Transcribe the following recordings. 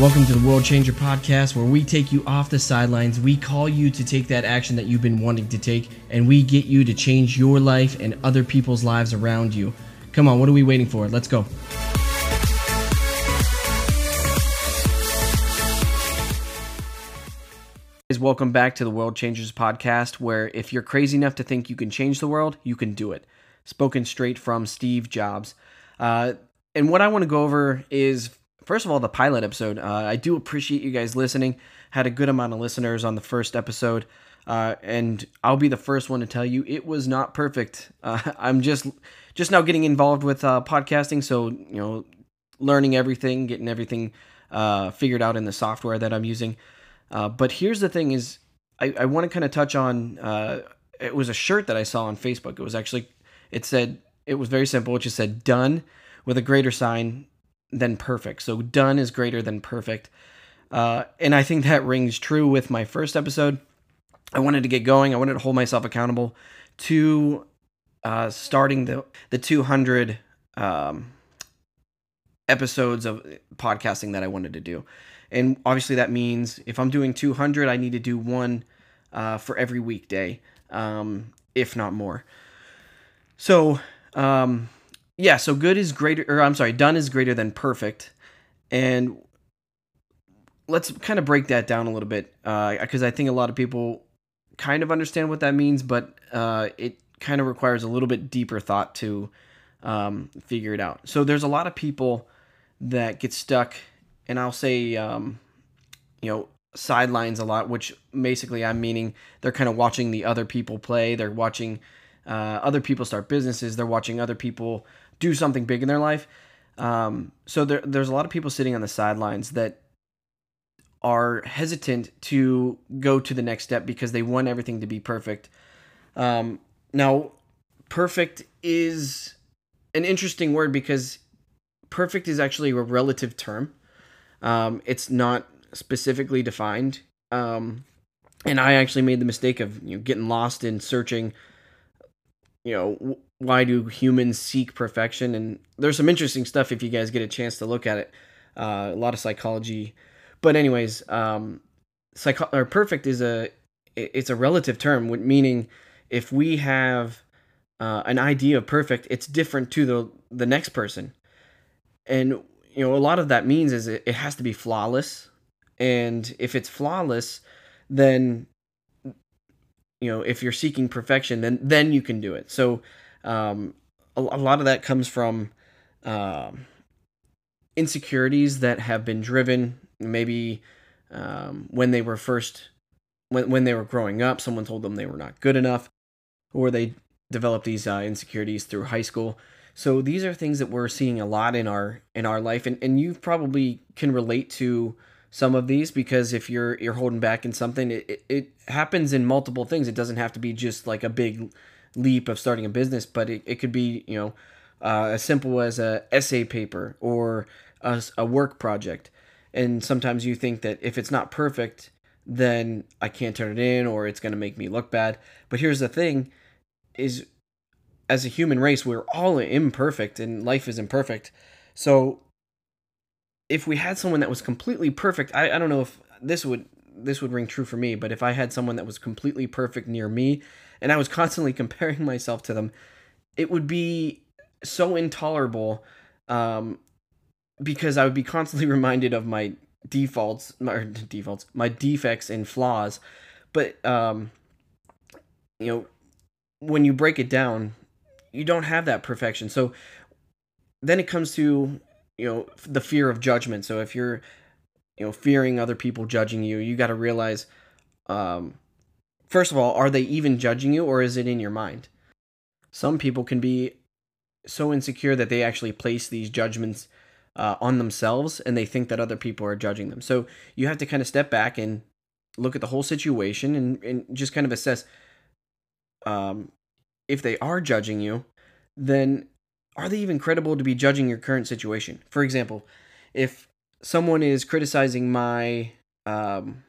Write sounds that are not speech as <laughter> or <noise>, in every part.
Welcome to the World Changer Podcast, where we take you off the sidelines. We call you to take that action that you've been wanting to take, and we get you to change your life and other people's lives around you. Come on, what are we waiting for? Let's go. Welcome back to the World Changers Podcast, where if you're crazy enough to think you can change the world, you can do it. Spoken straight from Steve Jobs. Uh, and what I want to go over is first of all, the pilot episode. Uh, I do appreciate you guys listening. Had a good amount of listeners on the first episode, uh, and I'll be the first one to tell you it was not perfect. <laughs> Uh, I'm just just now getting involved with uh, podcasting, so you know, learning everything, getting everything uh, figured out in the software that I'm using. Uh, but here's the thing: is I, I want to kind of touch on. it was a shirt that I saw on Facebook. It was actually it said it was very simple. It just said "done" with a greater sign than perfect. So done is greater than perfect. Uh, and I think that rings true with my first episode. I wanted to get going. I wanted to hold myself accountable to uh, starting the the 200 um, episodes of podcasting that I wanted to do. And obviously, that means if I'm doing 200, I need to do one uh, for every weekday, um, if not more. So, um, yeah, so good is greater, or I'm sorry, done is greater than perfect. And let's kind of break that down a little bit, because uh, I think a lot of people kind of understand what that means, but uh, it kind of requires a little bit deeper thought to um, figure it out. So there's a lot of people that get stuck, and I'll say, um, you know, sidelines a lot, which basically I'm meaning they're kind of watching the other people play, they're watching uh, other people start businesses, they're watching other people do something big in their life. Um, so there, there's a lot of people sitting on the sidelines that are hesitant to go to the next step because they want everything to be perfect. Um, now, perfect is an interesting word because perfect is actually a relative term. Um, it's not specifically defined. Um, and I actually made the mistake of you know, getting lost in searching, you know, why do humans seek perfection? And there's some interesting stuff if you guys get a chance to look at it. Uh, a lot of psychology, but anyways, um, psycho or perfect is a it's a relative term, meaning if we have uh, an idea of perfect, it's different to the the next person, and you know a lot of that means is it, it has to be flawless, and if it's flawless, then you know if you're seeking perfection, then then you can do it. So um, a, a, lot of that comes from um, insecurities that have been driven maybe um, when they were first when, when they were growing up someone told them they were not good enough or they developed these uh, insecurities through high school. So these are things that we're seeing a lot in our in our life and, and you probably can relate to some of these because if you're you're holding back in something it, it, it happens in multiple things. It doesn't have to be just like a big leap of starting a business, but it, it could be, you know, uh, as simple as a essay paper or a, a work project. And sometimes you think that if it's not perfect, then I can't turn it in or it's going to make me look bad. But here's the thing is as a human race, we're all imperfect and life is imperfect. So if we had someone that was completely perfect, I, I don't know if this would this would ring true for me, but if I had someone that was completely perfect near me, and I was constantly <laughs> comparing myself to them, it would be so intolerable um, because I would be constantly <laughs> reminded of my defaults, my <laughs> defaults, my defects and flaws. But um, you know, when you break it down, you don't have that perfection. So then it comes to you know the fear of judgment. So if you're you know fearing other people judging you, you got to realize um, first of all, are they even judging you or is it in your mind? Some people can be so insecure that they actually place these judgments uh, on themselves and they think that other people are judging them. So you have to kind of step back and look at the whole situation and, and just kind of assess um, if they are judging you, then are they even credible to be judging your current situation? For example, if someone is criticizing my um,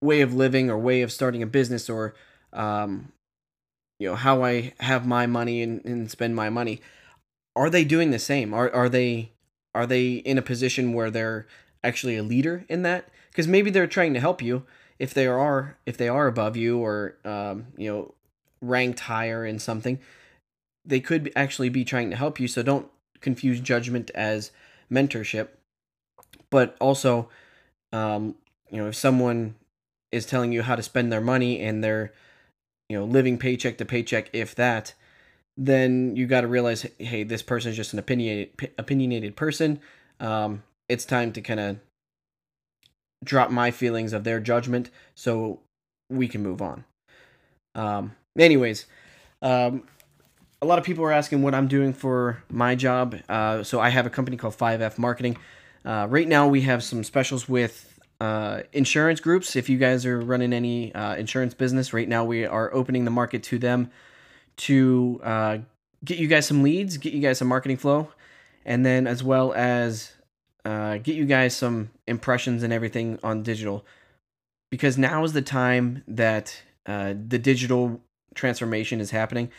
way of living or way of starting a business or um, you know how I have my money and, and spend my money. Are they doing the same? Are are they are they in a position where they're actually a leader in that because maybe they're trying to help you if they are if they are above you or um, you know ranked higher in something they could actually be trying to help you so don't confuse judgment as mentorship but also um, you know if someone is telling you how to spend their money and they're you know living paycheck to paycheck if that then you got to realize hey this person is just an opinionated opinionated person. Um, it's time to kind of drop my feelings of their judgment so we can move on. Um, anyways um, a lot of people are asking what i'm doing for my job. Uh, so i have a company called 5f marketing uh, right now we have some specials with uh, insurance groups. If you guys are running any uh, insurance business right now, we are opening the market to them to uh, get you guys some leads, get you guys some marketing flow, and then as well as uh, get you guys some impressions and everything on digital. Because now is the time that uh, the digital transformation is happening.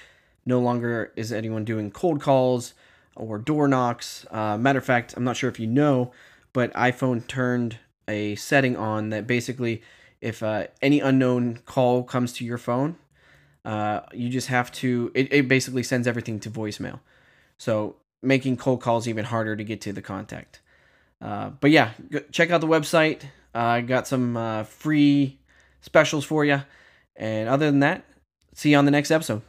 No longer is anyone doing cold calls or door knocks. Uh, matter of fact, I'm not sure if you know, but iPhone turned a setting on that basically if uh, any unknown call comes to your phone, uh, you just have to. It, it basically sends everything to voicemail, so making cold calls even harder to get to the contact. Uh, but yeah, check out the website. I got some uh, free specials for you, and other than that, see you on the next episode.